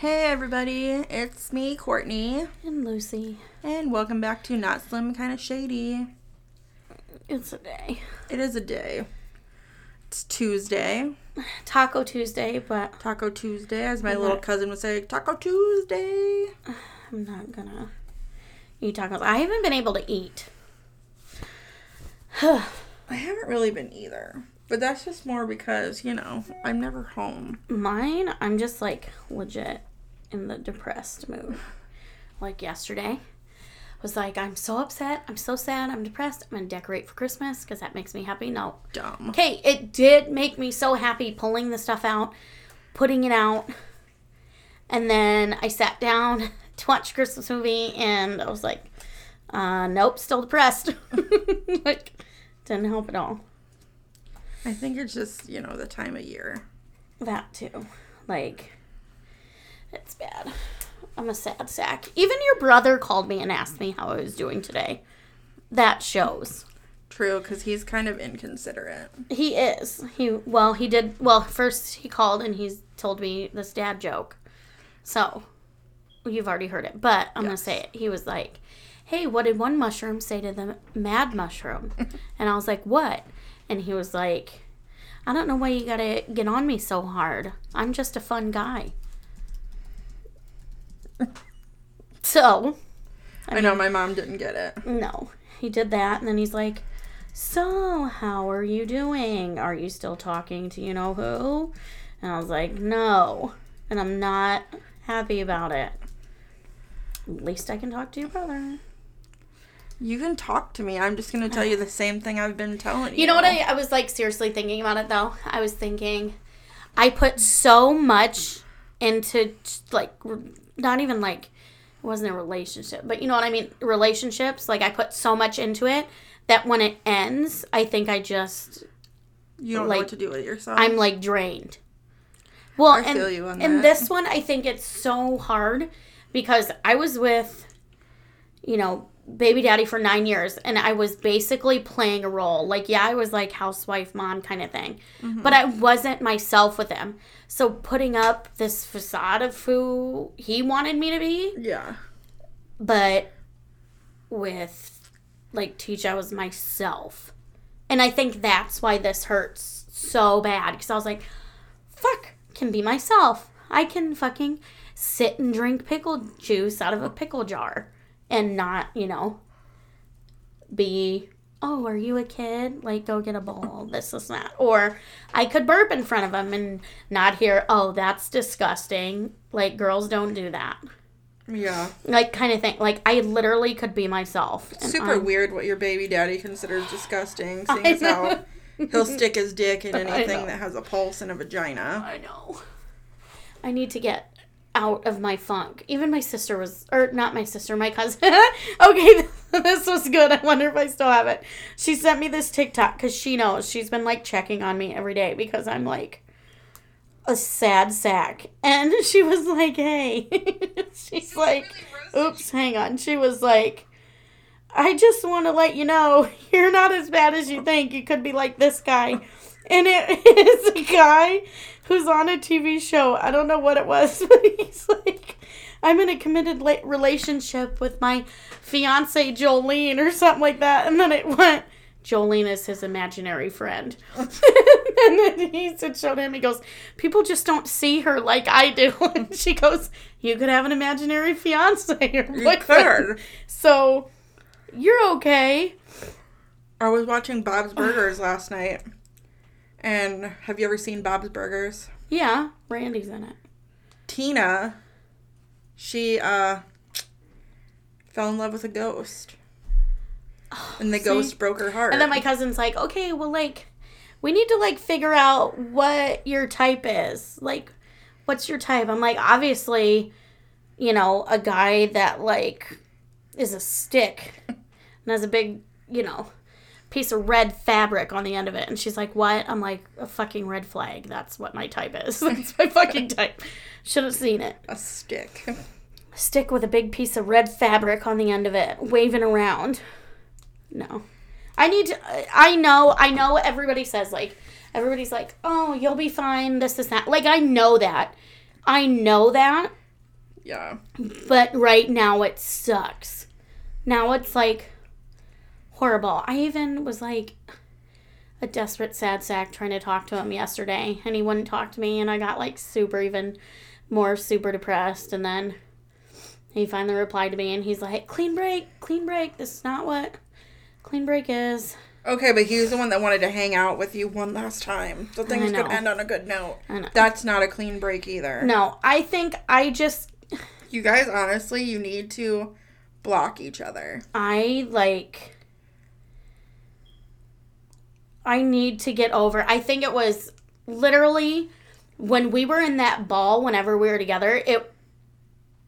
Hey everybody, it's me, Courtney, And Lucy. and welcome back to Not Slim Kinda Shady. It's a day. It is a day. It's Tuesday, Taco Tuesday, but Taco Tuesday, as my I'm little not- cousin would say, Taco Tuesday. I'm not gonna eat tacos. I haven't been able to eat. I haven't really been either, but that's just more because, you know, I'm never home. Mine, I'm just like legit in the depressed mood. Like yesterday, was like, I'm so upset. I'm so sad. I'm depressed. I'm gonna decorate for Christmas because that makes me happy. No. Dumb. Okay, it did make me so happy pulling the stuff out, putting it out. And then I sat down to watch a Christmas movie and I was like, uh, nope, still depressed. like, didn't help at all. I think it's just, you know, the time of year. That too. Like, it's bad. I'm a sad sack. Even your brother called me and asked me how I was doing today. That shows. True, because he's kind of inconsiderate. He is. He well, he did well, first he called and he's told me this dad joke. So, you've already heard it, but I'm gonna say it. He was like, "Hey, what did one mushroom say to the mad mushroom?" and I was like, "What?" And he was like, "I don't know why you got to get on me so hard. I'm just a fun guy." so, I know my mom didn't get it. no, he did that, and then he's like, "So, how are you doing? Are you still talking to you know who?" And I was like, "No," and I'm not happy about it. At least I can talk to your brother. You can talk to me. I'm just going to tell you the same thing I've been telling you. You know what I, I was like seriously thinking about it though? I was thinking I put so much into like not even like it wasn't a relationship, but you know what I mean? Relationships, like I put so much into it that when it ends, I think I just You don't know what to do with yourself. I'm like drained. Well, I and, feel you on and that. this one, I think it's so hard because I was with, you know, baby daddy for nine years and I was basically playing a role. Like, yeah, I was like housewife, mom kind of thing, Mm-hmm. but I wasn't myself with him. So putting up this facade of who he wanted me to be, Yeah. but with like Teach, I was myself. And I think that's why this hurts so bad because I was like, fuck, can be myself. I can fucking sit and drink pickle juice out of a pickle jar and not, you know, be, oh, are you a kid? Like, go get a bowl, this, is that. Or I could burp in front of them and not hear, oh, that's disgusting. Like, girls don't do that Yeah. like kind of thing. Like I literally could be myself. and Super I'm- weird what your baby daddy considers disgusting, seeing as how he'll stick his dick in anything that has a pulse and a vagina. I know. I need to get out of my funk. Even my sister was, or not my sister, my cousin. okay, this was good. I wonder if I still have it. She sent me this TikTok because she knows she's been like checking on me every day because I'm like a sad sack. And she was like, hey, she's like, oops, hang on. She was like, I just want to let you know you're not as bad as you think. You could be like this guy. And it is a guy who's on a TV show. I don't know what it was, but he's like, I'm in a committed la- relationship with my fiance Jolene or something like that. And then it went, Jolene is his imaginary friend. and then he said, showed him, he goes, People just don't see her like I do. And she goes, You could have an imaginary fiance or You could. So you're okay. I was watching Bob's Burgers last night. And have you ever seen Bob's Burgers? Yeah, Randy's in it. Tina, she uh fell in love with a ghost. And the see? ghost broke her heart. And then my cousin's like, okay, well, like, we need to, like, figure out what your type is. Like, what's your type? I'm like, obviously, you know, a guy that, like, is a stick and has a big, you know, piece of red fabric on the end of it. And she's like, what? I'm like, a fucking red flag. That's what my type is. That's my fucking type. Should have seen it. a stick. stick with a big piece of red fabric on the end of it, waving around. No. I need to, I know, I know everybody says, like, everybody's like, oh, you'll be fine, this, is that. Like, I know that. I know that. Yeah. But right now it sucks. Now it's like horrible. I even was like a desperate sad sack trying to talk to him yesterday and he wouldn't talk to me and I got like super even more super depressed and then he finally replied to me and he's like, Clean break, clean break. This is not what clean break is. Okay, but he was the one that wanted to hang out with you one last time. So things could end on a good note. I know. That's not a clean break either. No, I think I just You guys, honestly, you need to block each other. I like I need to get over. I think it was literally when we were in that ball whenever we were together, it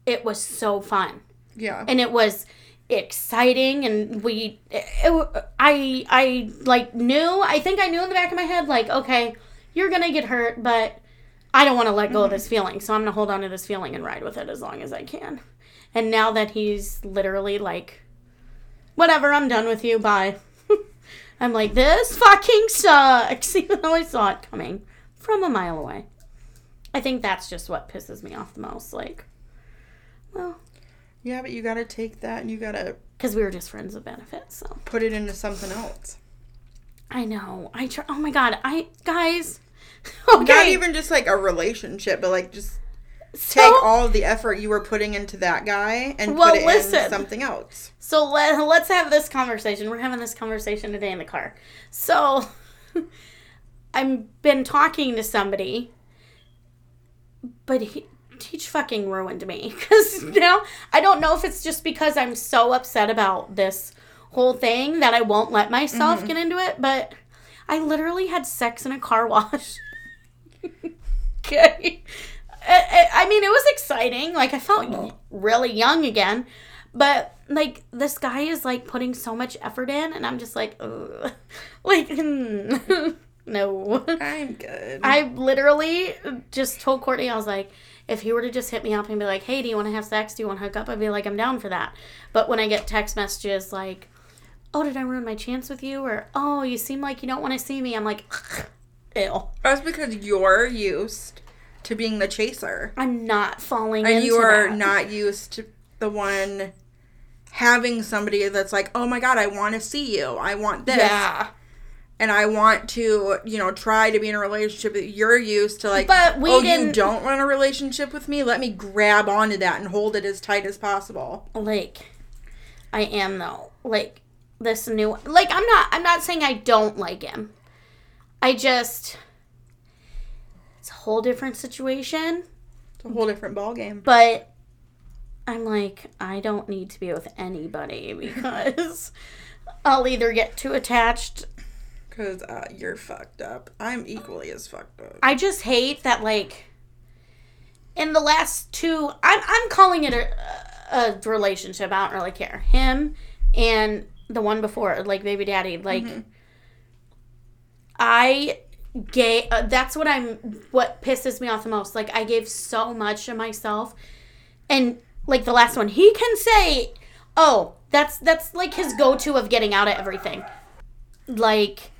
it was so fun. Yeah. And it was exciting and we it, it- I I like knew, I think I knew in the back of my head like, okay, you're going to get hurt, but I don't want to let go of mm-hmm. this feeling. So I'm going to hold on to this feeling and ride with it as long as I can. And now that he's literally like whatever, I'm done with you. Bye. I'm like, this fucking sucks, even though I saw it coming from a mile away. I think that's just what pisses me off the most. Like, well, Yeah, but you gotta take that and you gotta because we were just friends with benefits. So put it into something else. I know. I try. Oh my god. I guys. Okay. Not even just like a relationship, but like just so, take all the effort you were putting into that guy and Well, put it listen. in something else. So let, let's have this conversation. We're having this conversation today in the car. So I've been talking to somebody, but he, he fucking ruined me. Because now I don't know if it's just because I'm so upset about this whole thing that I won't let myself mm-hmm. get into it, but I literally had sex in a car wash. okay. I, mean, it was exciting. Like, I felt y- really young again. But, like, this guy is, like, putting so much effort in, and I'm just like, Ugh. like, mm, no. I'm good. I literally just told Courtney, I was like, if he were to just hit me up and be like, hey, do you want to have sex? Do you want to hook up? I'd be like, I'm down for that. But when I get text messages like, oh, did I ruin my chance with you? Or, oh, you seem like you don't want to see me. I'm like, ew. That's because you're used to being the chaser. I'm not falling And you are that. not used to the one having somebody that's like, oh my god, I want to see you. I want this. Yeah. And I want to, you know, try to be in a relationship that you're used to like, But we oh, didn't- don't want a relationship with me? Let me grab onto that and hold it as tight as possible. like I am though. Like this new like I'm not I'm not saying I don't like him. I just it's a whole different situation, It's a whole different ball game. but I'm like I don't need to be with anybody because I'll either get too attached. Because uh, you're fucked up. I'm equally as fucked up. I just hate that like in the last two I'm I'm calling it a, a relationship. I don't really care. Him and the one before, like baby daddy, like I gave uh, that's what I'm what pisses me off the most. Like I gave so much of myself and like the last one, he can say, "Oh, that's that's like his go-to of getting out of everything." Like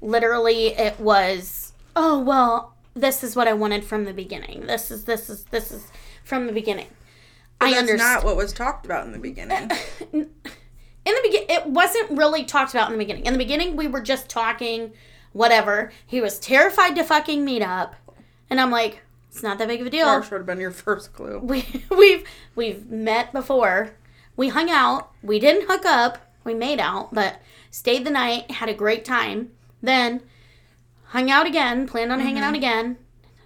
literally it was, "Oh, well, this is what I wanted from the beginning. This is this is this is from the beginning." I That's understand not what was talked about in the beginning. in the beginning it wasn't really talked about in the beginning in the beginning we were just talking whatever. He was terrified to fucking meet up. And i'm like it's not that big of a deal. Marsh would have been your first clue. we, we've we've met before. We hung out. We didn't hook up. We made out but stayed the night had a great time. Then hung out again planned on hanging out mm-hmm. again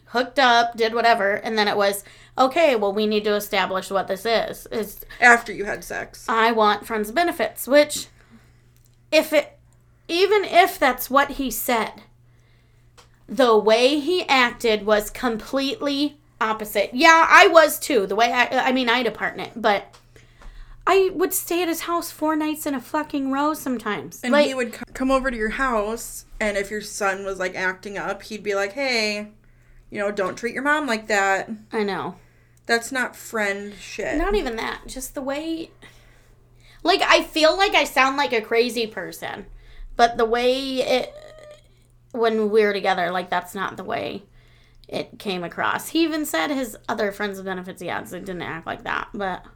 hooked up did whatever. And then it was okay well we need to establish what this is. Is After you had sex. I want friends benefits, which if it even if that's what he said, the way he acted was completely opposite. Yeah, I was too. The way I I mean I had a partner, but I would stay at his house four nights in a fucking row sometimes. And like he would c- come over to your house, and if your son was like acting up, he'd be like, hey, you know, don't treat your mom like that. I know. That's not friend shit. Not even that. Just the way. Like, I feel like I sound like a crazy person, but the way it. When we're together, like, that's not the way it came across. He even said his other friends with benefits ads it didn't act like that, but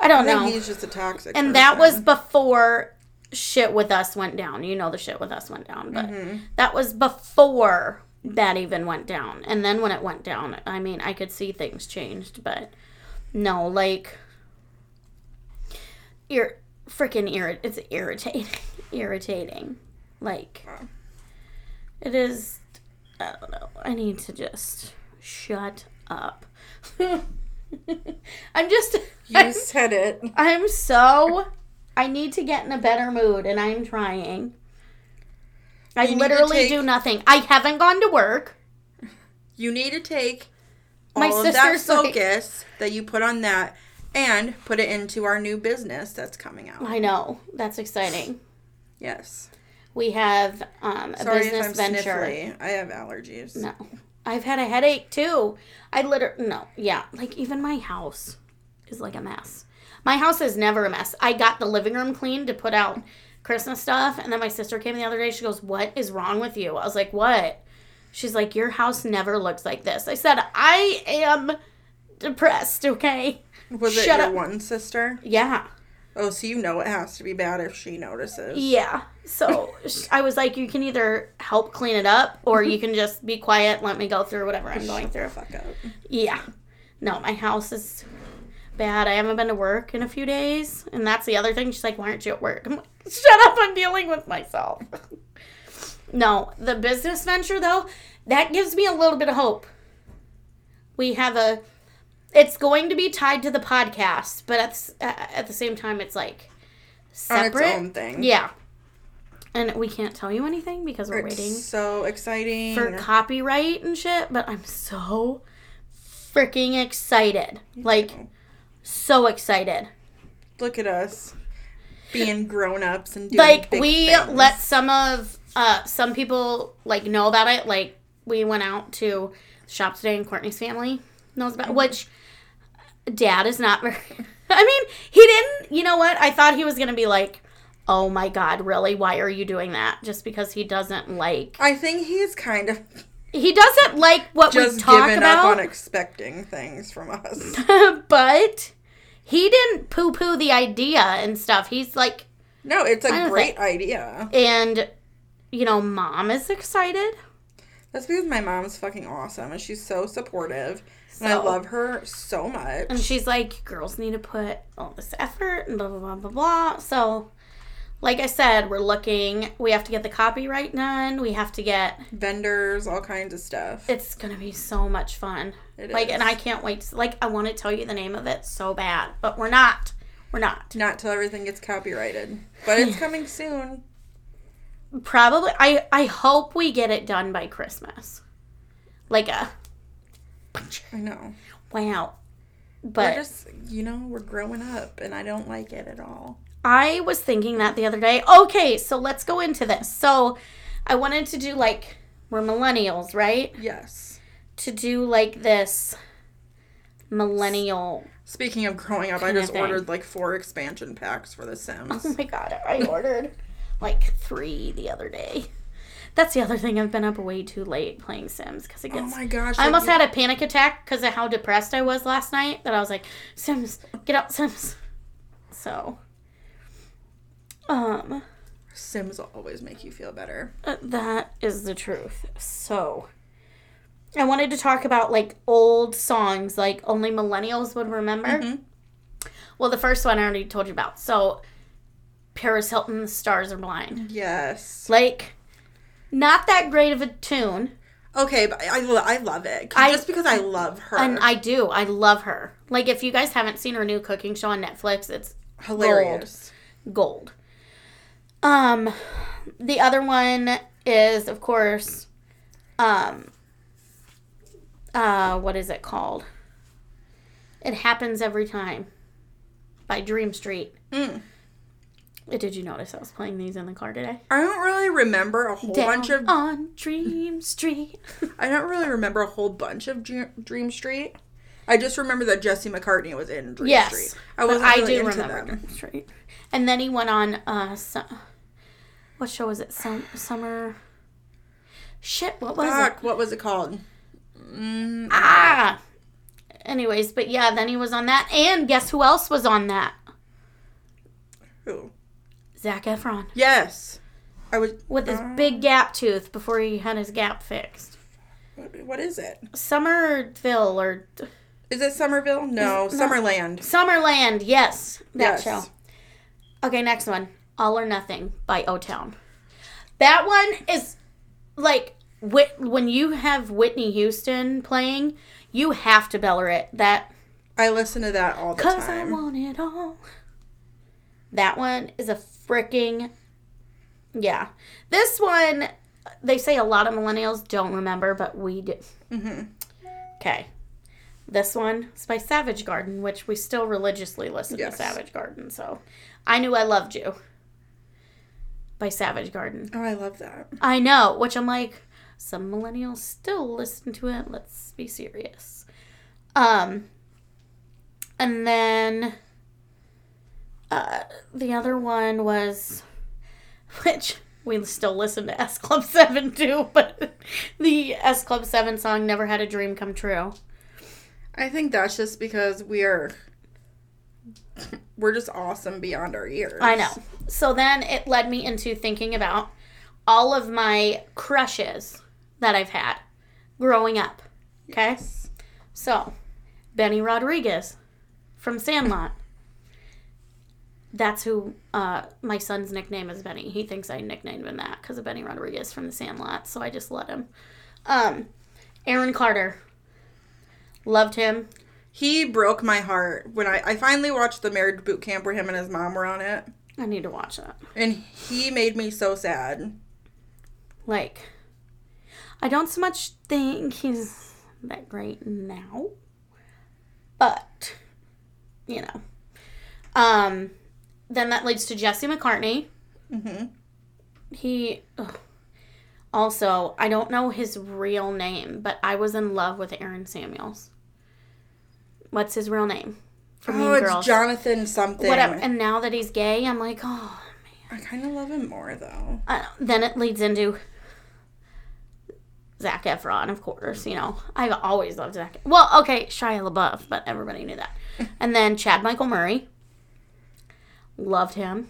I I don't think know. he's just a toxic. and that was before shit with us went down. You know the shit with us went down, but Mm-hmm. that was before that even went down. And then when it went down, I mean, I could see things changed, but no, like you're freaking irrit it's irritating. irritating. Like it is I don't know. I need to just shut up. I'm just You said it. I'm so. I need to get in a better mood, and I'm trying. I You literally take- do nothing. I haven't gone to work. You need to take My all of that sister's like- focus that you put on that and put it into our new business that's coming out. I know that's exciting. Yes. We have um, a Sorry business if I'm venture. sniffly. I have allergies. No, I've had a headache too. I literally no, yeah, like even my house is like a mess. My house is never a mess. I got the living room cleaned to put out Christmas stuff, and then my sister came the other day. She goes, "What is wrong with you?" I was like, "What?" She's like, "Your house never looks like this." I said, "I am depressed." Okay. Was it your up. one sister? Yeah. Oh, so you know it has to be bad if she notices. Yeah. So I was like, you can either help clean it up or you can just be quiet, let me go through whatever I'm going through. fuck up. Yeah. No, my house is bad. I haven't been to work in a few days. And that's the other thing. She's like, why aren't you at work? I'm like, shut up. I'm dealing with myself. no, the business venture, though, that gives me a little bit of hope. We have a. It's going to be tied to the podcast, but at, a- at the same time, it's like On separate. its own thing. Yeah. And we can't tell you anything because we're It's waiting so exciting. for copyright and shit, but I'm so freaking excited. Like, so excited. Look at us being grown ups and doing Like, we things. let some of, uh, some people, like, know about it. Like, we went out to shop today and Courtney's family knows about which dad is not very, I mean, he didn't, you know what? I thought he was going to be like, oh my God, really? Why are you doing that? Just because he doesn't like, I think he's kind of he doesn't like what just we talk given about. up on expecting things from us. but he didn't poo poo the idea and stuff. He's like, No, it's a great idea. and you know, mom is excited. That's because my mom's fucking awesome and she's so supportive. And I love her so much. And she's like, girls need to put all this effort and blah blah blah blah blah. So, like I said, we're looking. We have to get the copyright done. We have to get. Vendors, all kinds of stuff. It's gonna be so much fun. It like, and. I can't wait. To, like, I want to tell you the name of it so bad, but we're not. We're not. Not till everything gets copyrighted. But it's coming soon. Probably. I I hope we get it done by Christmas. Like a I know. wow. But we're just, you know, we're growing up and I don't like it at all. I was thinking that the other day. Okay, so let's go into this. So I wanted to do like we're millennials, right? Yes. To do like this millennial. Speaking of growing up, I just ordered like four expansion packs for The Sims. Oh my god, I ordered like three the other day. That's the other thing. I've been up way too late playing Sims because it gets. Oh my gosh. I like, almost you- had a panic attack because of how depressed I was last night. That I was like, Sims, get out, Sims. So, um, Sims will always make you feel better. Uh, That is the truth. So, I wanted to talk about like old songs, like only millennials would remember. Mhm. Well, the first one I already told you about. So, Paris Hilton, "Stars Are Blind." Yes. Like, not that great of a tune, Okay, but I, I love it. I- just because I love her. and I do. I love her. Like, if you guys haven't seen her new cooking show on Netflix, it's Hilarious. gold. Um, the other one is, of course, um, uh, what is it called? It happens every time by Dream Street. Mm. Did you notice I was playing these in the car today? I don't really remember a whole bunch of. on Dream Street. I don't really remember a whole bunch of Dream, Street. I just remember that Jesse McCartney was in Dream yes, Street. I but wasn't I do remember them. Dream Street. And then he went on uh, su- what show was it? Some summer. Shit, what was it? What was it called? Mm, Ah. Anyways, but yeah, then he was on that, and guess who else was on that? who? Zac Efron Yes. I was. with his Uh, big gap tooth before he had his gap fixed. What, is it? Somerville or Is it Somerville? No, it- no. Summerland. Summerland, yes, that Yes. show. Okay, next one, All or Nothing by O Town. That one is like when you have Whitney Houston playing, you have to beller it. That I listen to that all the time. cause I want it all. That one is a freaking yeah. This one they say a lot of millennials don't remember, but we do. hmm Okay. This one is by Savage Garden, which we still religiously listen Yes. to Savage Garden. So I knew I loved you by Savage Garden. Oh, I love that. I know, which I'm like, some millennials still listen to it. Let's be serious. Um, and then uh, the other one was, which we still listen to S Club 7 too, but the S Club 7 song Never Had a Dream Come True. I think that's just because we are. We're just awesome beyond our years. I know. So then it led me into thinking about all of my crushes that I've had growing up. Okay? Yes. So, Benny Rodriguez from Sandlot. That's who uh, my son's nickname is Benny. He thinks I nicknamed him that because of Benny Rodriguez from the Sandlot, so I just let him. Um, Aaron Carter. Loved him. He broke my heart when I, I finally watched the Married Boot Camp where him and his mom were on it. I need to watch that. And he made me so sad. Like, I don't so much think he's that great now, but you know. Um, then that leads to Jesse McCartney. hmm He ugh. also I don't know his real name, but I was in love with Aaron Samuels. What's his real name? From Oh, Mean it's Girls. Jonathan something. Whatever. And now that he's gay, I'm like, oh. Man. I kind of love him more though. Uh, then it leads into Zac Efron, of course. You know, I've always loved Zac. Well, okay, Shia LaBeouf, but everybody knew that. And then Chad Michael Murray, loved him.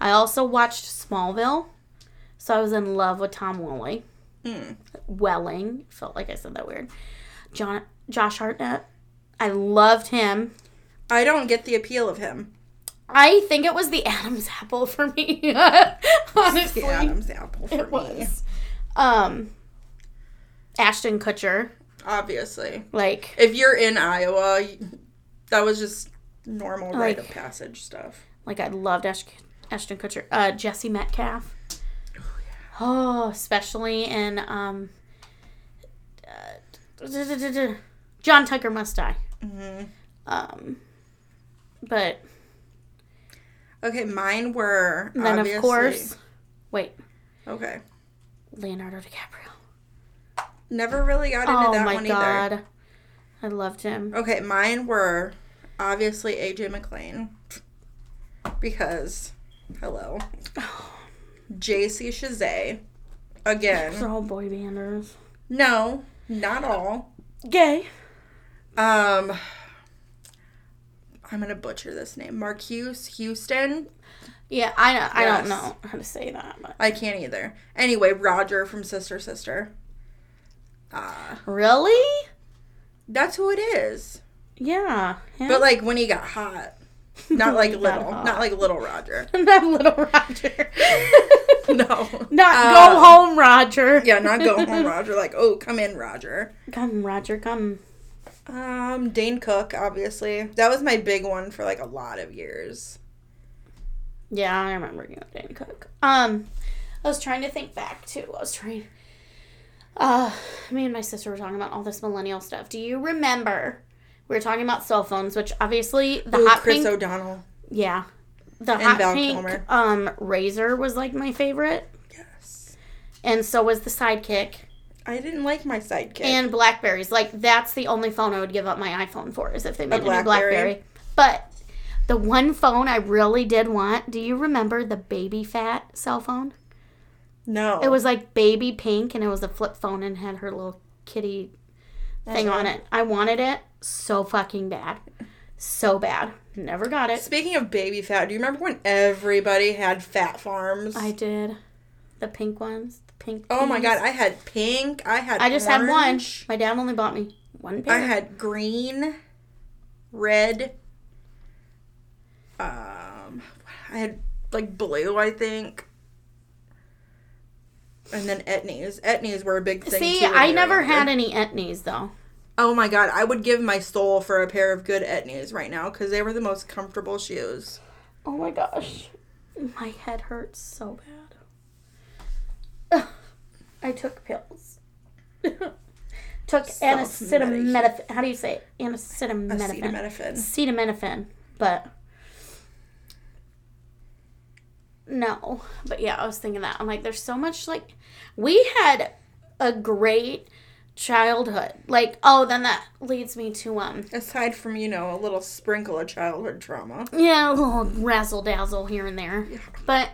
I also watched Smallville, so I was in love with Tom Woolley. Mm. Welling, felt like I said that weird. John, Josh Hartnett, I loved him. I don't get the appeal of him. I think it was the Adam's apple for me. Honestly, The Adam's apple for it me. was. Um, Ashton Kutcher, Obviously. like If you're in Iowa, that was just normal rite of passage stuff. Like I loved Ash- Ashton Kutcher. Uh, Jesse Metcalfe. Oh, especially in um, uh, John Tucker Must Die. hmm Um, but Okay, mine were then obviously- of course, wait, Okay. Leonardo DiCaprio. Never really got into Oh that one god, either. I loved him. Okay, mine were obviously AJ McLean because hello, JC Chasez again. They're all boy banders. No, not all. Gay. Um, I'm gonna butcher this name. Marques Houston. Yeah, I know. I don't know how to say that, but I can't either. Anyway, Roger from Sister Sister. Ah, really, that's who it is. yeah. him? But like when he got hot, not like little, not like little Roger. not little Roger. No, Not Uh, go home, Roger. Yeah, not go home, Roger. Like, oh, come in, Roger. Come, Roger, come. Um, Dane Cook, obviously. That was my big one for like a lot of years. Yeah, I remember you with Dane Cook. Um, I was trying to think back too. I was trying. Uh, me and my sister were talking about all this millennial stuff. Do you remember? We were talking about cell phones, which obviously the Ooh, hot Chris pink. O'Donnell. yeah, the And hot Val pink Kilmer. um Razr was like my favorite, Yes. and so was the Sidekick I didn't like my sidekick. and Blackberries. Like that's the only phone I would give up my iPhone for is if they made a, new Blackberry? Blackberry. But the one phone I really did want. Do you remember the Baby Phat cell phone? No. It was like baby pink and it was a flip phone and had her little kitty thing on Uh-uh. it. I wanted it so fucking bad. So bad. Never got it. Speaking of Baby Phat, do you remember when everybody had Phat Farms? I did. The pink ones. The pink oh my god, I had pink. I had I just had one. My dad only bought me one pair. I had green, red. Um, I had like blue, I think. And then etnies. Etnies were a big thing. See, too I never younger. had any etnies though. Oh my god, I would give my soul for a pair of good etnies right now because they were the most comfortable shoes. Oh my gosh. My head hurts so bad. I took pills. took Self-medication. acetaminophen. How do you say it? Acetaminophen. Acetaminophen. But no. But yeah, I was thinking that. I'm like, there's so much like we had a great childhood. Like, oh, then that leads me to um Aside from, you know, a little sprinkle of childhood trauma. yeah, a little razzle dazzle here and there. yeah. But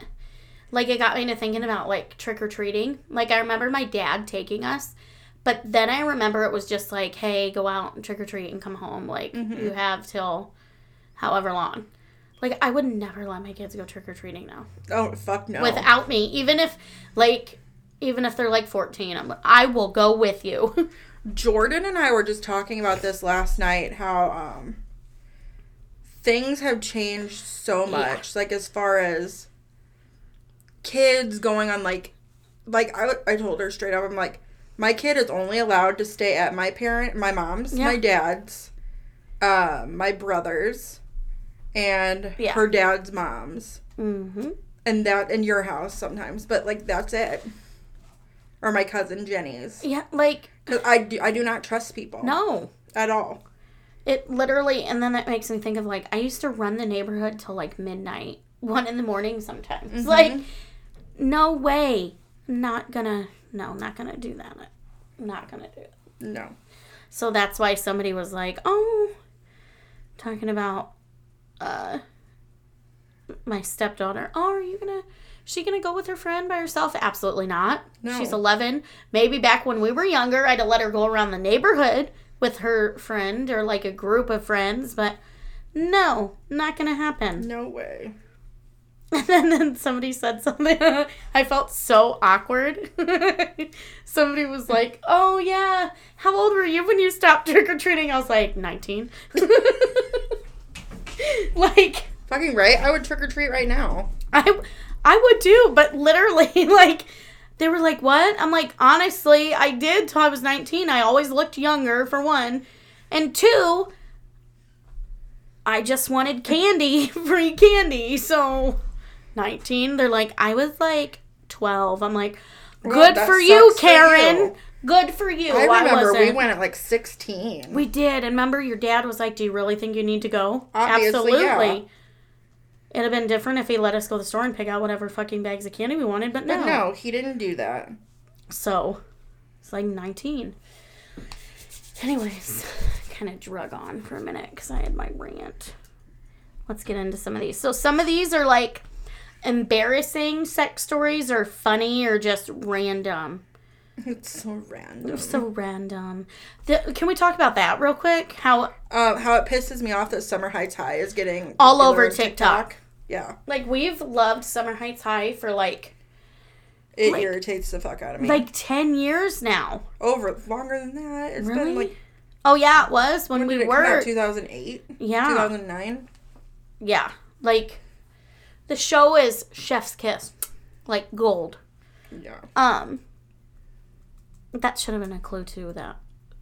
like it got me to thinking about like trick or treating. Like I remember my dad taking us, but then I remember it was just like, hey, go out and trick or treat and come home. Like you have till however long. Like I would never let my kids go trick or treating now Oh, fuck no. without me. Even if like even if they're like 14, I'm I will go with you. Jordan and I were just talking about this last night how um things have changed so much like as far as kids going on like like I, I told her straight up I'm like my kid is only allowed to stay at my parent my mom's Yeah. my dad's um my brother's and Yeah. her dad's mom's mm-hmm. and that in your house sometimes but like that's it or my cousin Jenny's Yeah, like I do, I do not trust people no. at all. It literally, and then that makes me think of like I used to run the neighborhood till like midnight, one in the morning sometimes. Mm-hmm. Like, no way, not gonna, no, not gonna do that. Not gonna do it. No. So that's why somebody was like, oh, talking about uh my stepdaughter. Oh, are you gonna? She gonna go with her friend by herself? Absolutely not. No. She's 11. Maybe back when we were younger, I'd have let her go around the neighborhood with her friend or like a group of friends, but no, not gonna happen. No way. And then, then somebody said something. I felt so awkward. somebody was like, "Oh yeah, how old were you when you stopped trick or treating?" I was like, "19." like Fucking right. I would trick or treat right now. I I would too, but literally like they were like, "What?" I'm like, "Honestly, I did till I was 19. I always looked younger for one, and two, I just wanted candy, free candy." So 19, they're like, "I was like 12." I'm like, "Good that for you, sucks for Karen. you. Good for you." I remember we went at like 16. We did. And remember, your dad was like, Do you really think you need to go? Obviously, yeah. It'd have been different if he let us go to the store and pick out whatever fucking bags of candy we wanted, but no. but no, he didn't do that. So, it's like 19. Anyways, kind of drug on for a minute because I had my rant. Let's get into some of these. So, some of these are like embarrassing sex stories or funny or just random. It's so random. So random. The, can we talk about that real quick? How Uh, how it pisses me off that Summer Heights High is getting All over on TikTok. Yeah, like we've loved Summer Heights High for like it Like- irritates the fuck out of me. like 10 years now. Over longer than that. It's Really? been like Oh yeah, it was when, when we did it come out? were 2008, Yeah. 2009. Yeah. Like the show is Chef's Kiss. Like gold. Yeah. Um that should have been a clue too that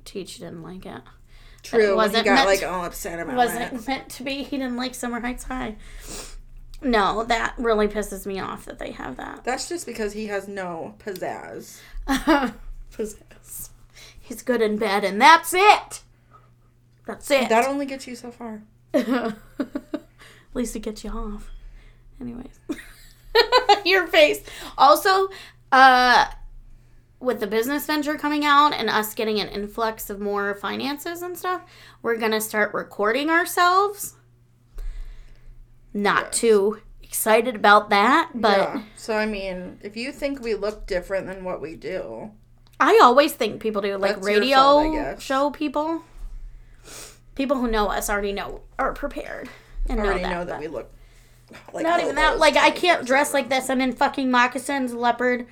Teach didn't like it. True. he wasn't got meant- like all upset about Wasn't it. meant to be. He didn't like Summer Heights High. No, that really pisses me off that they have that. That's just because he has no pizzazz. Possess. He's good in bed, and that's it. That's it. That only gets you so far. At least it gets you off. Anyways. Your face. Also, uh with the business venture coming out and us getting an influx of more finances and stuff, we're gonna start recording ourselves. Not Yes. to excited about that, but yeah. So I mean, if you think we look different than what we do, I always think people do like radio fault, show people. People who know us already know are prepared and I know already that. know that we look like Not even that. Like I can't dress like this. I'm in fucking moccasins, leopard,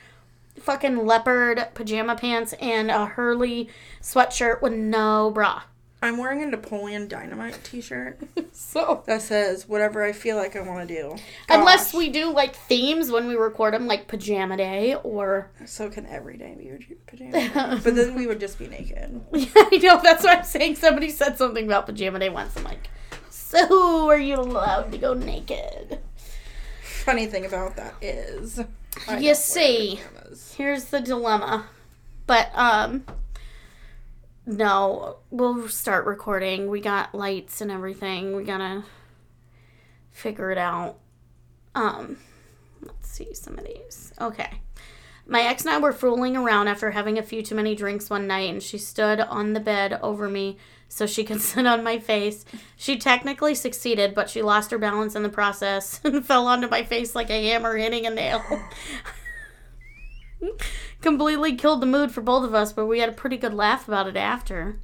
fucking leopard pajama pants, and a Hurley sweatshirt with no bra. I'm wearing a Napoleon Dynamite T-shirt So that says "Whatever I feel like I want to do." unless we do like themes when we record them, like pajama day or so can every day be your pajama, day, but then we would just be naked. yeah, I know that's what I'm saying. Somebody said something about pajama day once. I'm like, so are you allowed to go naked? Funny thing about that is, I You see. Here's the dilemma. But um no, we'll start recording. We got lights and everything. We gotta figure it out. Um let's see some of these. Okay. My ex and I were fooling around after having a few too many drinks one night, and she stood on the bed over me so she could sit on my face. She technically succeeded, but she lost her balance in the process and fell onto my face like a hammer hitting a nail. Completely killed the mood for both of us, but we had a pretty good laugh about it after.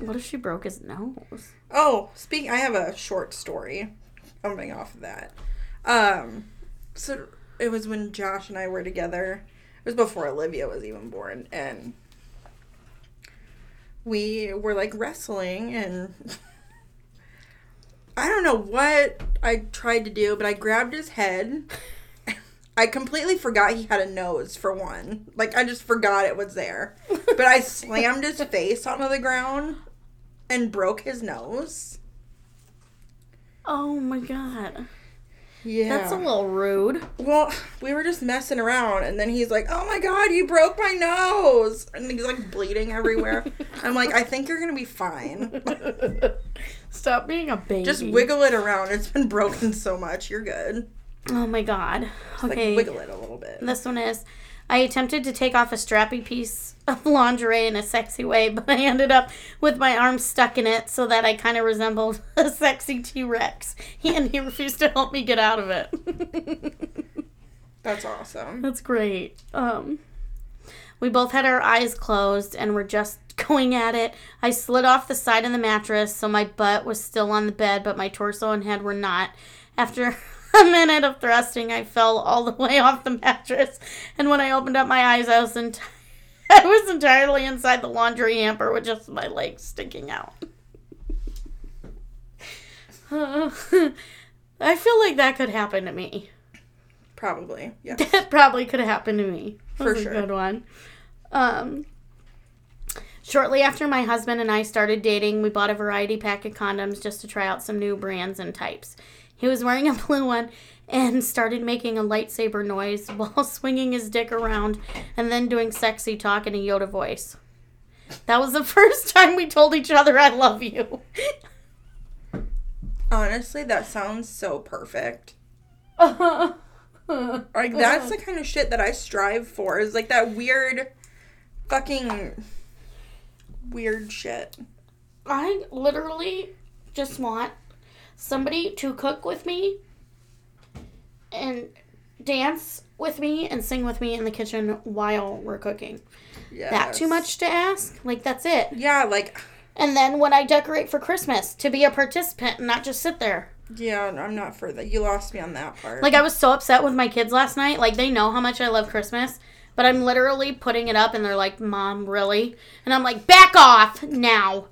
What if she broke his nose? Oh, speaking, I have a short story coming off of that. Um, so it was when Josh and I were together. It was before Olivia was even born, and we were like wrestling, and I don't know what I tried to do, but I grabbed his head. I completely forgot he had a nose for one. Like I just forgot it was there. But I slammed his face onto the ground and broke his nose. Oh my god. Yeah. That's a little rude. well, we were just messing around and then he's like, "Oh my god, you broke my nose." And he's like bleeding everywhere. I'm like, "I think you're going to be fine. Stop being a baby. Just wiggle it around. It's been broken so much. You're good." Oh my god. Like Okay. wiggle it a little bit. This one is I attempted to take off a strappy piece of lingerie in a sexy way, but I ended up with my arm stuck in it so that I kind of resembled a sexy T Rex. And he refused to help me get out of it. That's awesome. That's great. Um, we both had our eyes closed and were just going at it. I slid off the side of the mattress, so my butt was still on the bed, but my torso and head were not. After a minute of thrusting, I fell all the way off the mattress, and when I opened up my eyes, I was ent- I was entirely inside the laundry hamper with just my legs sticking out. I feel like that could happen to me. Probably. Yeah. That probably could have happened to me. That For sure. good one. Um, shortly after my husband and I started dating, we bought a variety pack of condoms just to try out some new brands and types. He was wearing a blue one and started making a lightsaber noise while swinging his dick around and then doing sexy talk in a Yoda voice. That was the first time we told each other I love you. Honestly, that sounds so perfect. Like that's the kind of shit that I strive for. Is like that weird fucking weird shit. I literally just want somebody to cook with me and dance with me and sing with me in the kitchen while we're cooking. Yeah. That too much to ask? Like that's it. Yeah, like And then when I decorate for Christmas, to be a participant and not just sit there. yeah, I'm not for that. You lost me on that part. Like I was so upset with my kids last night. Like they know how much I love Christmas, but I'm literally putting it up and they're like, "Mom, really?" And I'm like, "Back off now."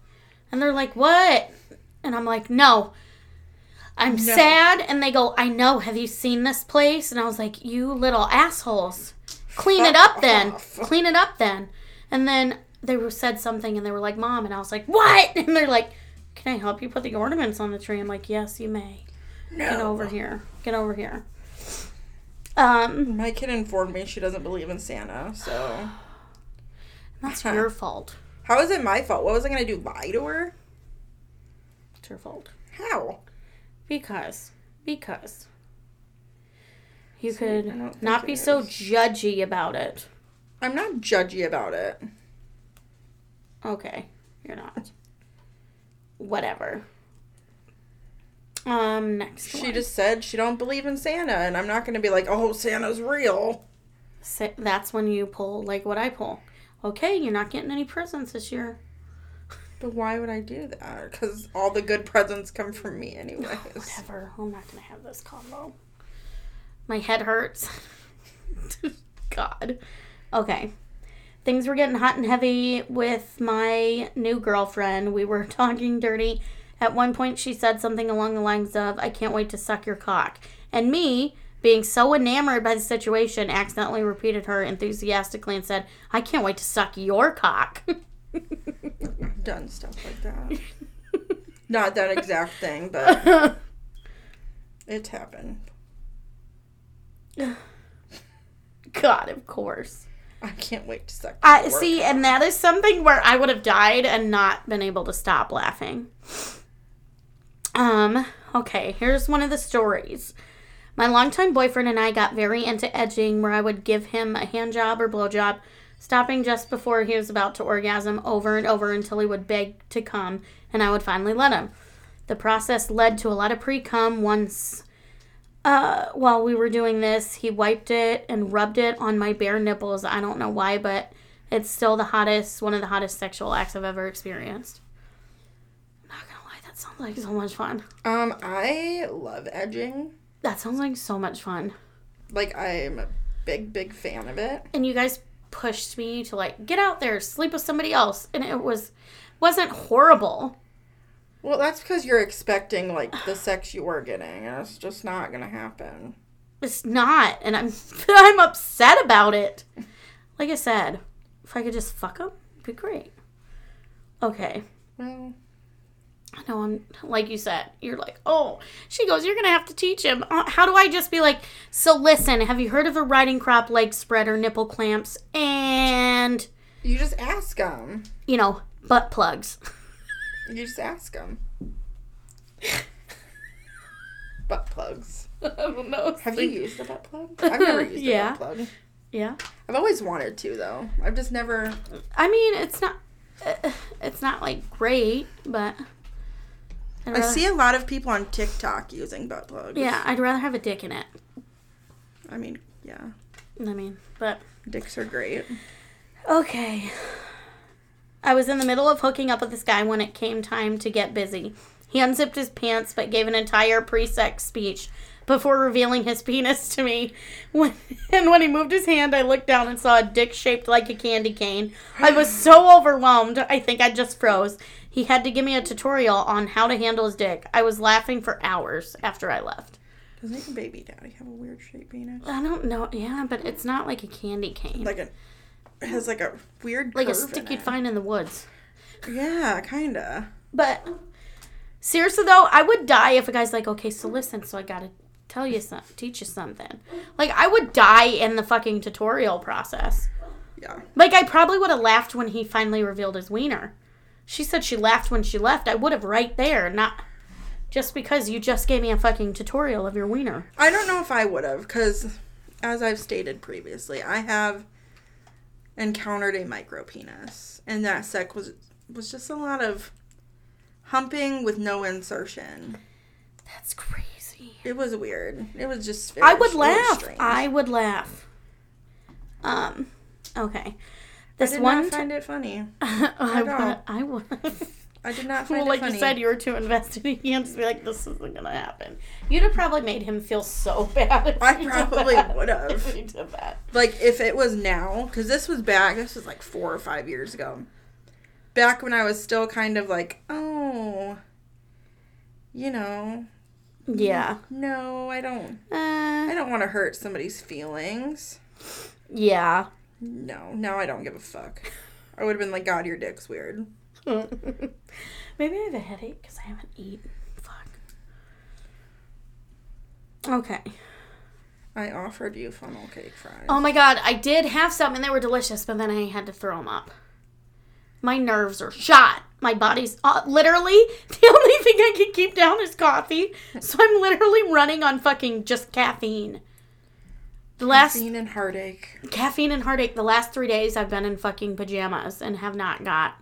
And they're like, "What?" And I'm like, "No." I'm No. sad and they go, "I know. Have you seen this place?" And I was like, "You little assholes. Clean it up then. Clean it up then." And then they were said something and they were like, "Mom." And I was like, "What?" And they're like, "Can I help you put the ornaments on the tree?" I'm like, "Yes, you may." no. Get over here. Get over here. Um, My kid informed me she doesn't believe in Santa, so that's your fault. how is it my fault? What was I gonna do? Lie to her? It's your fault. How? Because, because you could not be so judgy about it. I'm not judgy about it. Okay, you're not. Whatever. Um, next She one. just said she don't believe in Santa, and I'm not gonna be like, oh, Santa's real. Sa- that's when you pull like what I pull. Okay, you're not getting any presents this year. But why would I do that? Because all the good presents come from me, anyways. Whatever. I'm not gonna have this combo. My head hurts. God. Okay. Things were getting hot and heavy with my new girlfriend. We were talking dirty. At one point, she said something along the lines of, I can't wait to suck your cock. And me, being so enamored by the situation, accidentally repeated her enthusiastically and said, I can't wait to suck your cock. Done stuff like that. Not that exact thing, but it's happened. God, of course. I can't wait to suck. I see, and that is something where I would have died and not been able to stop laughing. Um, okay, here's one of the stories. My longtime boyfriend and I got very into edging where I would give him a hand job or blow job, stopping just before he was about to orgasm over and over until he would beg to come, and I would finally let him. The process led to a lot of pre cum once uh, while we were doing this, he wiped it and rubbed it on my bare nipples. I don't know why, but it's still the hottest, one of the hottest sexual acts I've ever experienced. I'm not gonna lie, that sounds like so much fun. Um, I love edging. That sounds like so much fun. Like I'm a big, big fan of it. And you guys pushed me to like get out there, sleep with somebody else, and it was wasn't horrible. Well, that's because you're expecting like the sex you were getting, and it's just not gonna happen. It's not, and I'm I'm upset about it. Like I said, if I could just fuck him, it'd be great. Okay. Well, I know I'm like you said. You're like, oh, she goes. You're gonna have to teach him. Uh, how do I just be like? So listen, have you heard of a riding crop leg spreader nipple clamps and you just ask them. you know butt plugs? You just ask them. butt plugs. I don't know. Have you used a butt plug? I've never used Yeah. a butt plug. Yeah. I've always wanted to though. I've just never. I mean, it's not. uh, It's not like great, but. I'd I rather- see a lot of people on TikTok using butt plugs. Yeah, I'd rather have a dick in it. I mean, yeah, I mean, but dicks are great. Okay. I was in the middle of hooking up with this guy when it came time to get busy. He unzipped his pants but gave an entire pre sex speech before revealing his penis to me. When, and when he moved his hand, I looked down and saw a dick shaped like a candy cane. I was so overwhelmed, I think I just froze. He had to give me a tutorial on how to handle his dick. I was laughing for hours after I left. Doesn't your baby daddy have a weird shaped penis? I don't know. Yeah, but it's not like a candy cane. Like a, it has like a weird Like a stick you'd it. find in the woods. Yeah, kinda. But seriously though, I would die if a guy's like, okay, so listen, so I gotta tell you something, teach you something. Like I would die in the fucking tutorial process. Yeah. Like I probably would have laughed when he finally revealed his wiener. She said she laughed when she left. I would have right there, not just because you just gave me a fucking tutorial of your wiener. I don't know if I would have, because as I've stated previously, I have encountered a micro penis, and that sec was was just a lot of humping with no insertion. That's crazy. It was weird. It was just. Very, I would laugh. I would laugh. Um. Okay. This I did one. not find it funny. I would. I would. I did not find Well, it like funny. you said, you were too invested. You can't just be like, "This isn't gonna happen." You'd have probably made him feel so bad. If I probably that. would have. If you did that. like if it was now because this was back this was like four or five years ago back when i was still kind of like oh you know Yeah. no i don't Uh, i don't want to hurt somebody's feelings yeah. no now i don't give a fuck i would have been like god your dick's weird Maybe I have a headache because I haven't eaten. Fuck. Okay. i offered you funnel cake fries Oh my god, I did have some and they were delicious, but then I had to throw them up. My nerves are shot. My body's uh, literally the only thing I can keep down is coffee. So I'm literally running on fucking just caffeine. The last Caffeine and heartache caffeine and heartache. The last three days I've been in fucking pajamas and have not got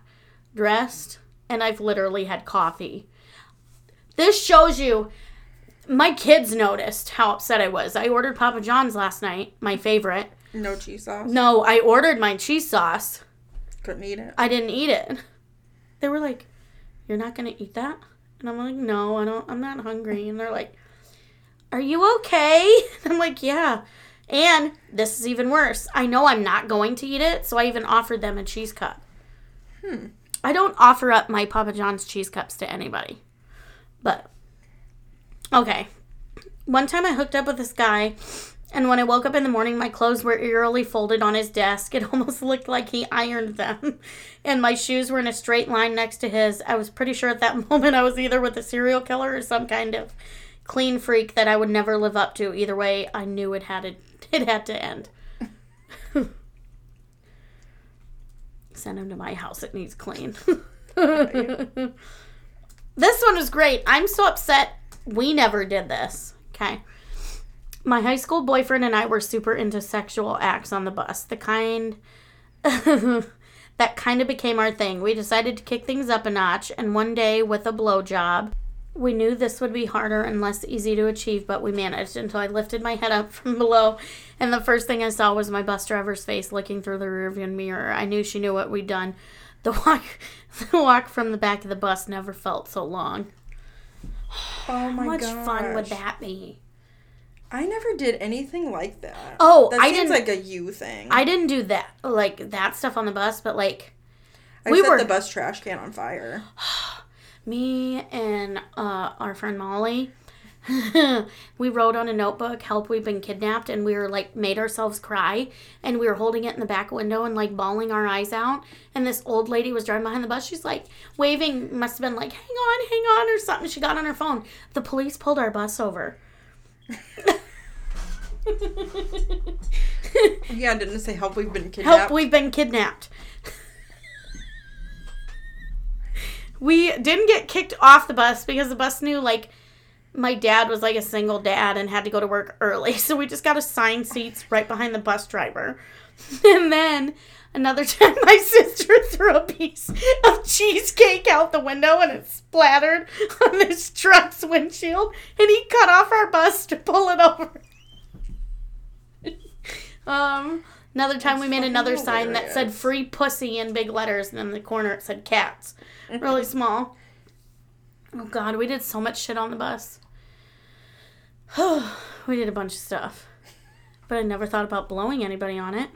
dressed, and I've literally had coffee. This shows you My kids noticed how upset I was. I ordered Papa John's last night, my favorite. No cheese sauce. No, I ordered my cheese sauce. Couldn't eat it. I didn't eat it. They were like, "You're not gonna eat that?" And I'm like, "No, I don't. I'm not hungry." And they're like, "Are you okay?" And I'm like, "Yeah." And this is even worse. I know I'm not going to eat it, so I even offered them a cheese cup. Hmm. I don't offer up my Papa John's cheese cups to anybody. But okay. One time I hooked up with this guy and when I woke up in the morning, my clothes were eerily folded on his desk. It almost looked like he ironed them. And my shoes were in a straight line next to his. I was pretty sure at that moment I was either with a serial killer or some kind of clean freak that I would never live up to. Either way, I knew it had to, it had to end. Send him to my house. It needs clean. this one was great. I'm so upset we never did this. Okay. My high school boyfriend and I were super into sexual acts on the bus. The kind that kind of became our thing. We decided to kick things up a notch, and one day with a blowjob, we knew this would be harder and less easy to achieve, but we managed until I lifted my head up from below, and the first thing I saw was my bus driver's face looking through the rearview mirror. I knew she knew what we'd done. The walk, the walk from the back of the bus never felt so long. Oh my How much gosh. fun would that be? I never did anything like that. Oh, that I seems didn't- like a you thing. I didn't do that, like that stuff on the bus, but like I we set were- the bus trash can on fire. me and uh, our friend Molly, we wrote on a notebook, "Help, we've been kidnapped," and we were like made ourselves cry, and we were holding it in the back window and like bawling our eyes out. And this old lady was driving behind the bus. She's like waving, must have been like, "Hang on, hang on," or something. She got on her phone. The police pulled our bus over. Yeah, didn't say help? We've been kidnapped. Help, we've been kidnapped. we didn't get kicked off the bus because the bus knew, like, my dad was like a single dad and had to go to work early. So we just got assigned seats right behind the bus driver. And then another time, my sister threw a piece of cheesecake out the window and it splattered on this truck's windshield. And he cut off our bus to pull it over. Um, another time we made another sign that said "free pussy" in big letters, and in the corner it said "cats," really small. Oh God, we did so much shit on the bus. we did a bunch of stuff, but I never thought about blowing anybody on it.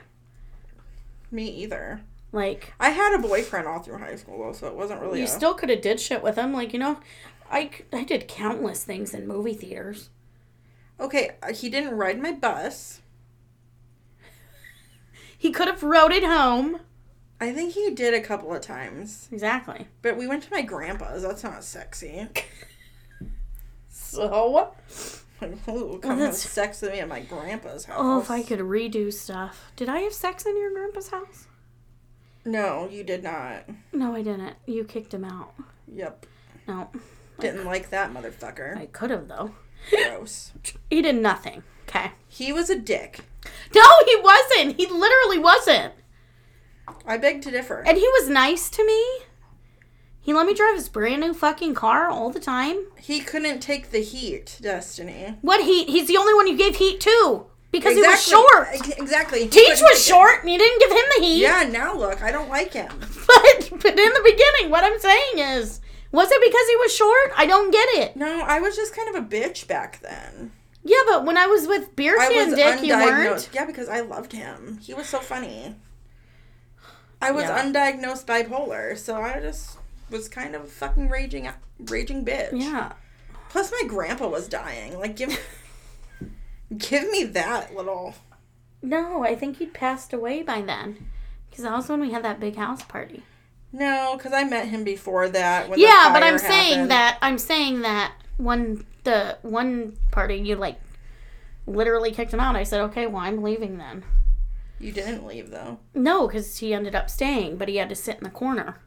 Me either. Like I had a boyfriend all through high school though, so it wasn't really. you a- still could have did shit with him. Like you know, I I did countless things in movie theaters. Okay, uh, he didn't ride my bus. He could have rode it home. I think he did a couple of times, Exactly. but we went to my grandpa's. That's not sexy. So. Ooh, come have sex with me at my grandpa's house. Oh, if I could redo stuff. Did I have sex in your grandpa's house? No, you did not. No, I didn't. You kicked him out. Yep. No. Didn't like that motherfucker. I could have, though. Gross. He did nothing. Okay. He was a dick. No, he wasn't. He literally wasn't. I beg to differ. And he was nice to me. He let me drive his brand new fucking car all the time. He couldn't take the heat, Destiny. What heat? He's the only one you gave heat to. Because he was short. Exactly. He Teach was it. short and you didn't give him the heat. Yeah, now look, I don't like him. But, but in the beginning, what I'm saying is, was it because he was short? I don't get it. No, I was just kind of a bitch back then. Yeah, but when I was with Beer Can Dick, you weren't. Yeah, because I loved him. He was so funny. I was Yeah. undiagnosed bipolar, so I just was kind of a fucking raging, raging bitch. Yeah. Plus, my grandpa was dying. Like, give, give me that little. No, I think he'd passed away by then. Because that was when we had that big house party. No, because I met him before that. When yeah, but I'm saying that I'm saying that one the one party you like literally kicked him out. I said, okay, well I'm leaving then. you didn't leave though. No, because he ended up staying, but he had to sit in the corner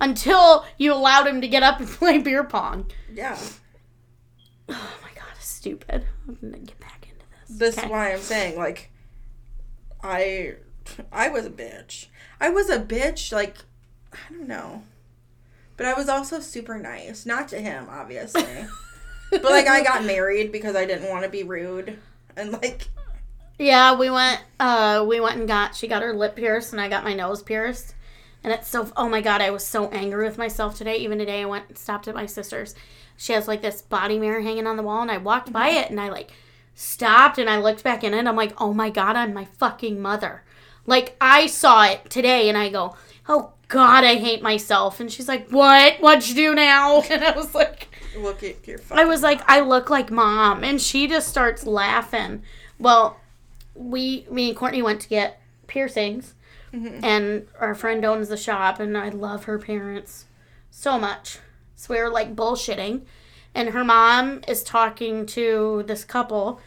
until you allowed him to get up and play beer pong. Yeah, Oh my god, it's stupid. I'm gonna get back into this. this Okay. is why I'm saying like, I, I was a bitch. I was a bitch. Like, I don't know, but I was also super nice. Not to him, obviously. but like I got married because I didn't want to be rude and like Yeah, we went uh we went and got she got her lip pierced and I got my nose pierced. And it's so oh my god, I was so angry with myself today. Even today I went and stopped at my sister's. She has like this body mirror hanging on the wall and I walked by it and I like stopped and I looked back in it. I'm like, "Oh my god, I'm my fucking mother." Like I saw it today and I go, "Oh god, I hate myself." And she's like, "What? What'd you do now?" And I was like, look at your I was like, I look like mom, and she just starts laughing. Well, we, me and Courtney went to get piercings, and our friend owns the shop, and I love her parents so much. So we were like bullshitting, and her mom is talking to this couple,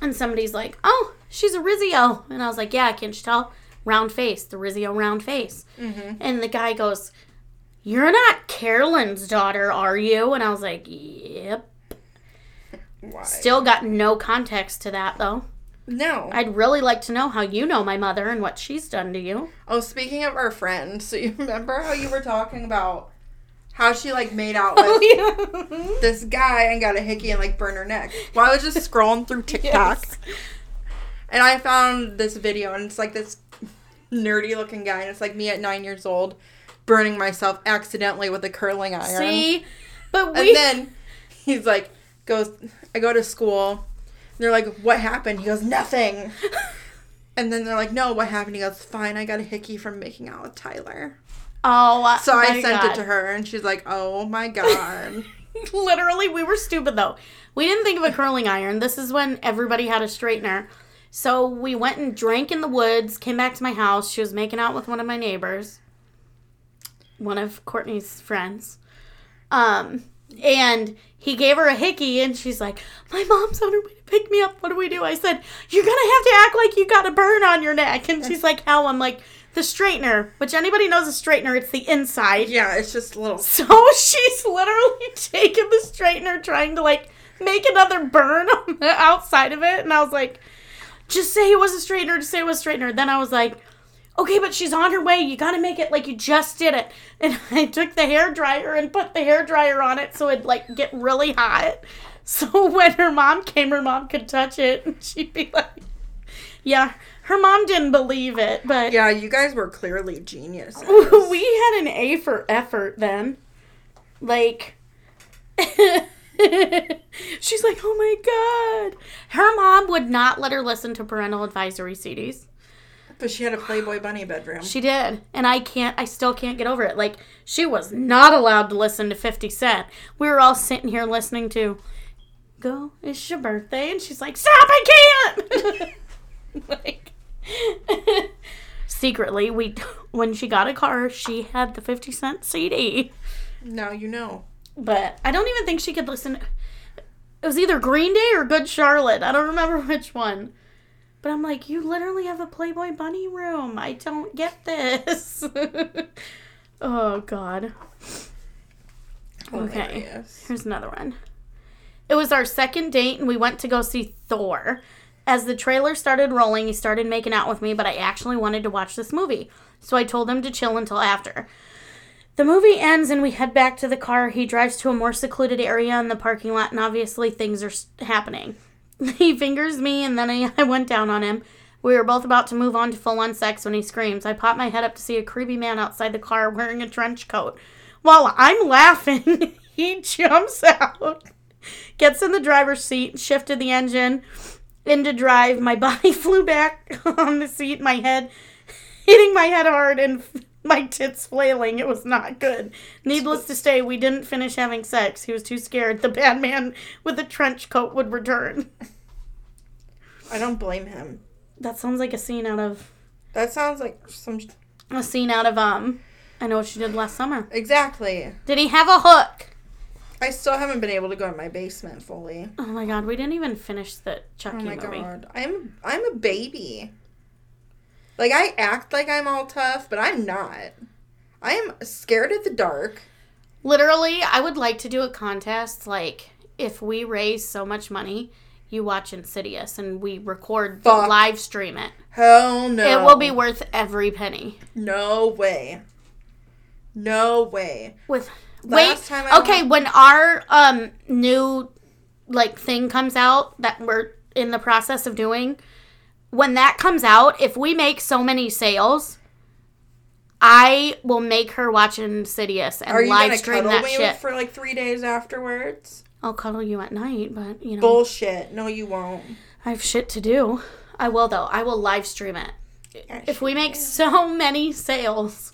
and somebody's like, "Oh, she's a Rizzio," and I was like, "Yeah, can't you tell?" Round face, the Rizzio round face, mm-hmm. and the guy goes. You're not Carolyn's daughter, are you? And I was like, Yep. Why? Still got no context to that though. No. I'd really like to know how you know my mother and what she's done to you. oh, speaking of our friend, so you remember how you were talking about how she like made out oh, with yeah. this guy and got a hickey and like burned her neck. Well, I was just scrolling through TikTok and I found this video and it's like this nerdy looking guy and it's like me at nine years old burning myself accidentally with a curling iron. See? But we... And then he's like, goes, I go to school. They're like, what happened? He goes, nothing. And then they're like, no, what happened? He goes, fine, I got a hickey from making out with Tyler. Oh So I sent God. it to her, and she's like, oh my God. Literally, we were stupid though. We didn't think of a curling iron. This is when everybody had a straightener. So we went and drank in the woods, came back to my house. She was making out with one of my neighbors, one of Courtney's friends. Um, and he gave her a hickey, and she's like, My mom's on her way to pick me up. What do we do? I said, You're gonna have to act like you got a burn on your neck. And she's like, How? I'm like, The straightener, which anybody knows a straightener, it's the inside. yeah, it's just a little. So she's literally taking the straightener, trying to like make another burn on the outside of it. And I was like, just say it was a straightener, just say it was a straightener. Then I was like, okay, but she's on her way. You gotta make it like you just did it. And I took the hair dryer and put the hair dryer on it so it'd like get really hot. So when her mom came, her mom could touch it and she'd be like, yeah, her mom didn't believe it, but Yeah, you guys were clearly geniuses. we had an A for effort then. Like, she's like, oh my god. Her mom would not let her listen to parental advisory CDs. But she had a Playboy bunny bedroom. She did. And I can't, I still can't get over it. Like, she was not allowed to listen to 50 Cent. We were all sitting here listening to Go, it's your birthday. And she's like, Stop, I can't. like, secretly, we, when she got a car, she had the 50 Cent CD. now you know. But I don't even think she could listen. It was either Green Day or Good Charlotte. I don't remember which one. But I'm like, you literally have a Playboy Bunny room. I don't get this. oh, God. Okay. Hilarious. Here's another one. It was our second date, and we went to go see Thor. As the trailer started rolling, he started making out with me, but I actually wanted to watch this movie. So I told him to chill until after. The movie ends, and we head back to the car. He drives to a more secluded area in the parking lot, and obviously things are happening. He fingers me, and then I, I went down on him. We were both about to move on to full on sex when he screams. I pop my head up to see a creepy man outside the car wearing a trench coat. While I'm laughing, he jumps out, gets in the driver's seat, shifted the engine into drive. My body flew back on the seat, my head hitting my head hard and my tits flailing. It was not good. Needless to say, we didn't finish having sex. He was too scared the bad man with the trench coat would return. I don't blame him. That sounds like a scene out of That sounds like some. a scene out of um I know what you did last summer. Exactly. Did he have a hook? I still haven't been able to go in my basement fully. Oh my god, we didn't even finish the Oh my movie. god. I'm I'm a baby. Like I act like I'm all tough, but I'm not. I am scared of the dark. Literally, I would like to do a contest like if we raise so much money, you watch Insidious and we record Fuck. live stream it. Hell no. It will be worth every penny. No way. No way. With Wait, okay, when our um new like thing comes out that we're in the process of doing, when that comes out, if we make so many sales, I will make her watch Insidious and live stream that shit for like three days afterwards. I'll cuddle you at night, but you know. Bullshit. No, you won't. I have shit to do. I will though. I will live stream it. If we make so many sales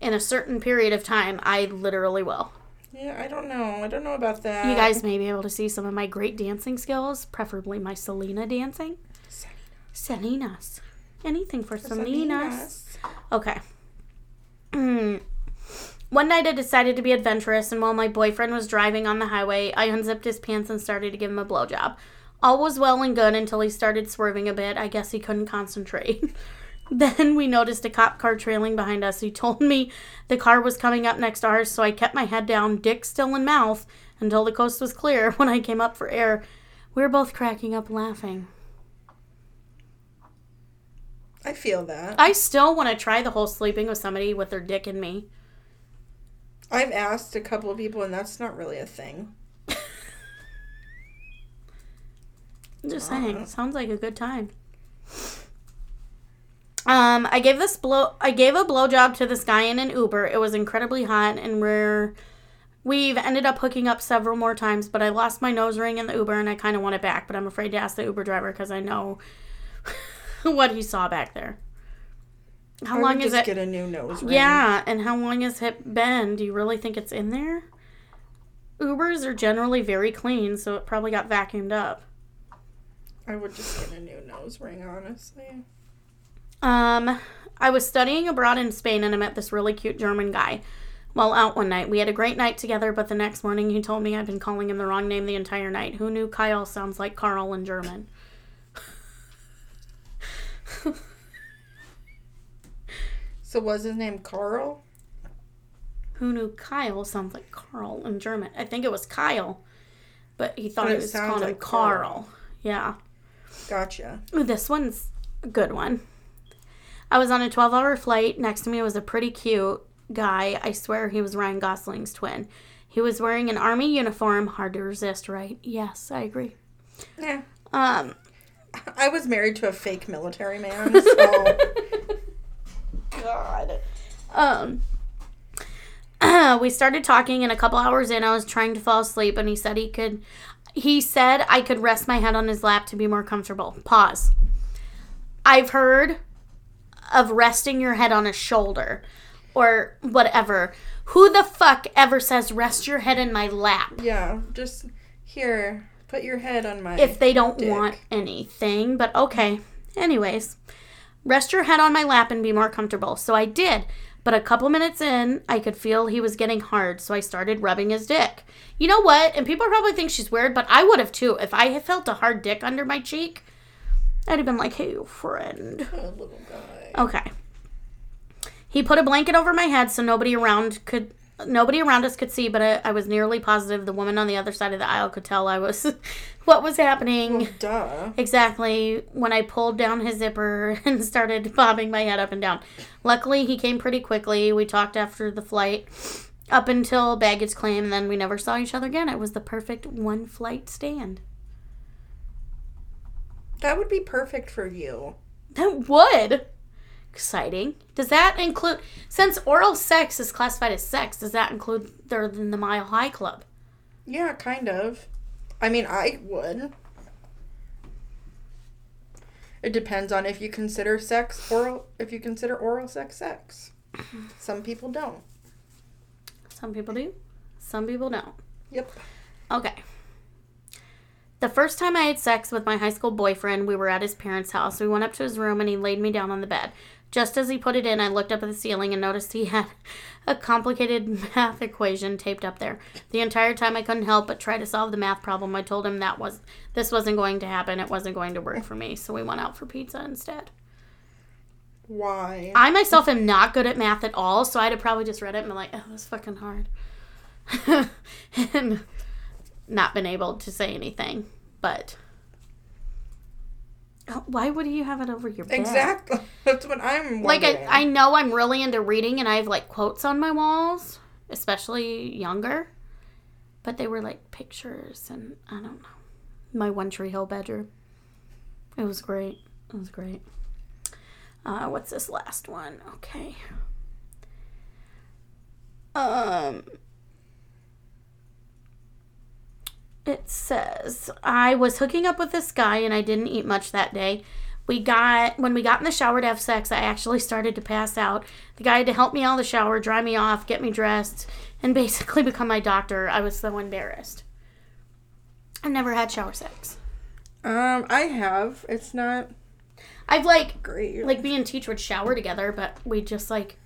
in a certain period of time, I literally will. Yeah, I don't know. I don't know about that. You guys may be able to see some of my great dancing skills, preferably my Selena dancing. Selena's. Anything for, for. Okay. Mm. One night I decided to be adventurous, and while my boyfriend was driving on the highway, I unzipped his pants and started to give him a blowjob. All was well and good until he started swerving a bit. I guess he couldn't concentrate. then we noticed a cop car trailing behind us. He told me the car was coming up next to ours, so I kept my head down, dick still in mouth, until the coast was clear. When I came up for air, we were both cracking up laughing. I feel that. I still want to try the whole sleeping with somebody with their dick in me. I've asked a couple of people, and that's not really a thing. I'm just saying, sounds like a good time. Um, I gave this blow. I gave a blowjob to this guy in an Uber. It was incredibly hot, and we're we've ended up hooking up several more times. But I lost my nose ring in the Uber, and I kind of want it back. But I'm afraid to ask the Uber driver because I know what he saw back there. How I long is it? Get a new nose ring. Yeah, and how long has it been? Do you really think it's in there? Ubers are generally very clean, so it probably got vacuumed up. I would just get a new nose ring, honestly. Um, I was studying abroad in Spain and I met this really cute German guy. While out one night, we had a great night together, but the next morning he told me I'd been calling him the wrong name the entire night. Who knew Kyle sounds like Carl in German? so was his name Carl? Who knew Kyle sounds like Carl in German? I think it was Kyle, but he thought but it, it was called like Carl. Carl. Yeah. Gotcha. Ooh, this one's a good one. I was on a 12 hour flight. Next to me was a pretty cute guy. I swear he was Ryan Gosling's twin. He was wearing an army uniform. Hard to resist, right? Yes, I agree. Yeah. Um, I was married to a fake military man, so. God. Um. we started talking, and a couple hours in, I was trying to fall asleep, and he said he could. He said I could rest my head on his lap to be more comfortable. Pause. I've heard of resting your head on a shoulder or whatever. Who the fuck ever says rest your head in my lap? Yeah, just here, put your head on my If they don't dick. want anything, but okay. Anyways, rest your head on my lap and be more comfortable. So I did. But a couple minutes in, I could feel he was getting hard, so I started rubbing his dick. You know what? And people probably think she's weird, but I would have too. If I had felt a hard dick under my cheek, I'd have been like, hey, friend. Oh, little guy. Okay. He put a blanket over my head so nobody around could nobody around us could see, but I, I, was nearly positive the woman on the other side of the aisle could tell I was what was happening. Well, duh. Exactly when I pulled down his zipper and started bobbing my head up and down. Luckily, he came pretty quickly. We talked after the flight up until baggage claim, and then we never saw each other again. It was the perfect one flight stand. That would be perfect for you. That would exciting. Does that include since oral sex is classified as sex? Does that include their in the Mile High Club? Yeah, kind of. I mean, I would. It depends on if you consider sex oral. If you consider oral sex sex, some people don't. Some people do. Some people don't. Yep. Okay. The first time I had sex with my high school boyfriend, we were at his parents' house. We went up to his room and he laid me down on the bed. Just as he put it in, I looked up at the ceiling and noticed he had a complicated math equation taped up there. The entire time I couldn't help but try to solve the math problem. I told him that was this wasn't going to happen. It wasn't going to work for me, so we went out for pizza instead. Why? I myself am not good at math at all, so I'd have probably just read it and been like, "Oh, that's fucking hard," and not been able to say anything. But why would you have it over your bed? Exactly. That's what I'm wondering. Like I, I know I'm really into reading and I have like quotes on my walls especially younger. But they were like pictures, and I don't know. My One Tree Hill bedroom. It was great. It was great. Uh, what's this last one? Okay. Um, it says I was hooking up with this guy and I didn't eat much that day. We got when we got in the shower to have sex, I actually started to pass out. The guy had to help me out of the shower, dry me off, get me dressed, and basically become my doctor. I was so embarrassed. I've never had shower sex. Um, I have. It's not I've like great. like me and Teach would shower together, but we just like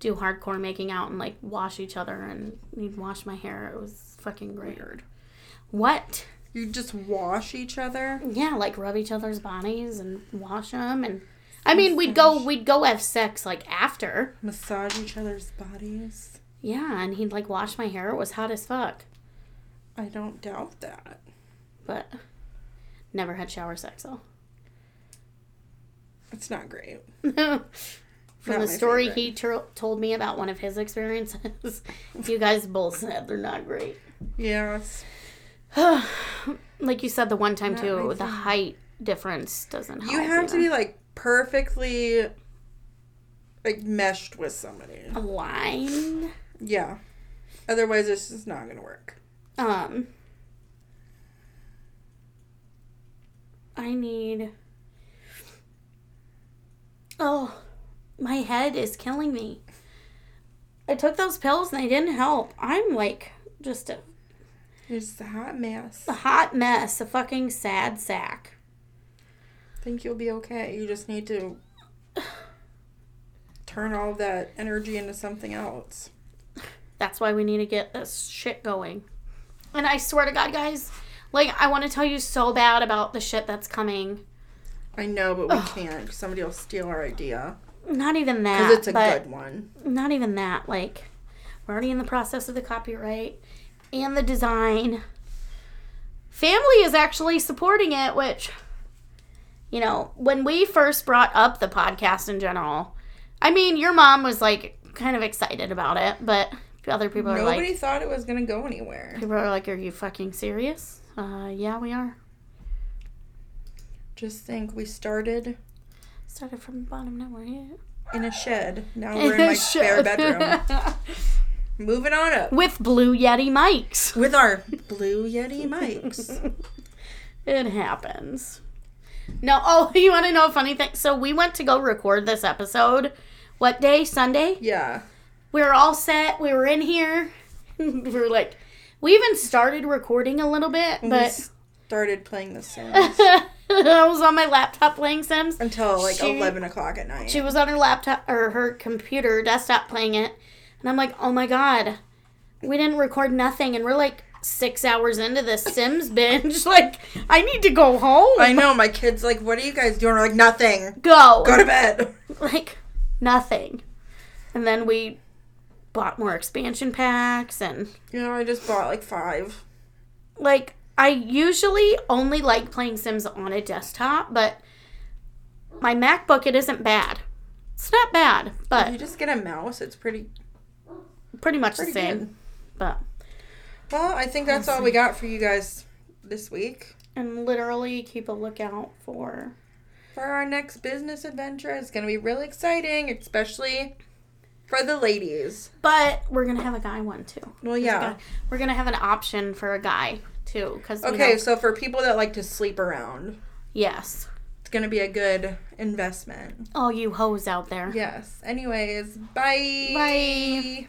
do hardcore making out and like wash each other and he'd wash my hair. It was fucking great. weird. What? You just wash each other. Yeah, like rub each other's bodies and wash them and I mean, we'd go we'd go have sex like after. Massage each other's bodies. Yeah, and he'd like wash my hair. It was hot as fuck. I don't doubt that. But never had shower sex though. It's not great. From Not the story favorite. he tro- told me about one of his experiences, you guys both said they're not great. Yeah, it's, like you said the one time too, the height difference doesn't help. you have to be like perfectly like meshed with somebody. aligned. Yeah. Otherwise, this is not gonna work. Um, I need. Oh, my head is killing me. I took those pills and they didn't help. I'm like just a, You're a hot mess. a hot mess, a fucking sad sack. think you'll be okay. You just need to turn all that energy into something else. That's why we need to get this shit going. And I swear to God, guys, like I want to tell you so bad about the shit that's coming. I know, but we can't. Somebody will steal our idea Not even that. because it's a good one. not even that. Like we're already in the process of the copyright and the design. Family is actually supporting it, which you know, when we first brought up the podcast in general, I mean, your mom was like kind of excited about it, but other people are Nobody like, thought it was gonna go anywhere. people are like, "Are you fucking serious?" Uh, yeah, we are. Just think, we started Started from the bottom, now we're here. in a shed. Now we're in my spare bedroom. Moving on up with Blue Yeti mics. with our Blue Yeti mics. It happens. No, oh, you want to know a funny thing? So we went to go record this episode. What day? Sunday. Yeah. We were all set. We were in here. we were like, we even started recording a little bit, We but started playing The Sims I was on my laptop playing Sims. until like She- 11 o'clock at night. She was on her laptop or her computer desktop playing it, and I'm like, oh my god, we didn't record nothing, and we're like six hours into this Sims binge. like, I need to go home. I know, my kid's like, what are you guys doing? We're like, nothing. go. Go to bed. like nothing. And then we bought more expansion packs and You know, I just bought like five. like I usually only like playing Sims on a desktop, but my MacBook it isn't bad. It's not bad, If you just get a mouse, it's pretty pretty much pretty the same. good. But Well, I think that's all we got for you guys this week. and literally keep a lookout for For our next business adventure, it's going to be really exciting, especially for the ladies. but we're gonna have a guy one too. Well, yeah. We're gonna have an option for a guy too, because Okay, so for people that like to sleep around, yes, it's going to be a good investment. all you hoes out there. Yes. Anyways, bye. Bye.